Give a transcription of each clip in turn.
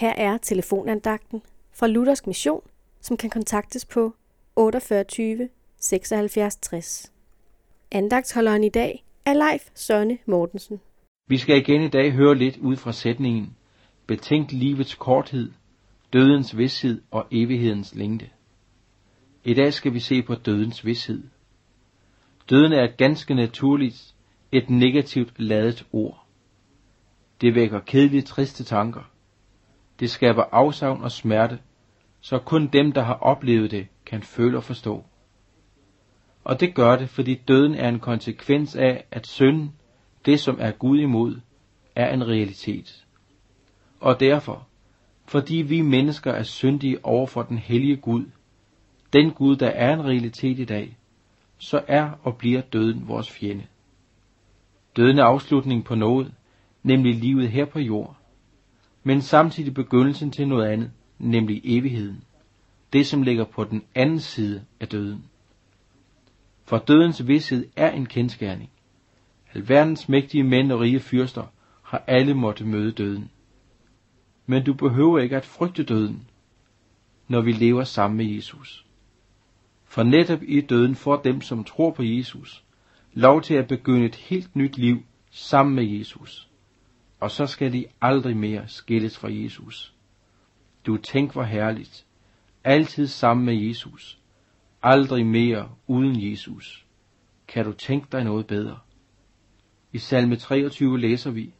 Her er telefonandagten fra Luthersk Mission, som kan kontaktes på 48 76 60. Andagtsholderen i dag er Leif Sønne Mortensen. Vi skal igen i dag høre lidt ud fra sætningen Betænk livets korthed, dødens vidshed og evighedens længde. I dag skal vi se på dødens vidshed. Døden er et ganske naturligt, et negativt ladet ord. Det vækker kedelige, triste tanker. Det skaber afsavn og smerte, så kun dem, der har oplevet det, kan føle og forstå. Og det gør det, fordi døden er en konsekvens af, at synden, det som er Gud imod, er en realitet. Og derfor, fordi vi mennesker er syndige over for den hellige Gud, den Gud, der er en realitet i dag, så er og bliver døden vores fjende. Døden er afslutning på noget, nemlig livet her på jord, men samtidig begyndelsen til noget andet, nemlig evigheden, det som ligger på den anden side af døden. For dødens vidshed er en kendskærning. Alverdens mægtige mænd og rige fyrster har alle måtte møde døden. Men du behøver ikke at frygte døden, når vi lever sammen med Jesus. For netop i døden får dem, som tror på Jesus, lov til at begynde et helt nyt liv sammen med Jesus. Og så skal de aldrig mere skilles fra Jesus. Du tænk hvor herligt. Altid sammen med Jesus. Aldrig mere uden Jesus. Kan du tænke dig noget bedre? I salme 23 læser vi,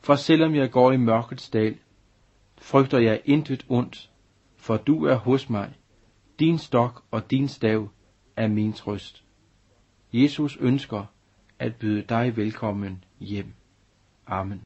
For selvom jeg går i mørkets dal, frygter jeg intet ondt, for du er hos mig. Din stok og din stav er min trøst. Jesus ønsker at byde dig velkommen hjem. Amen.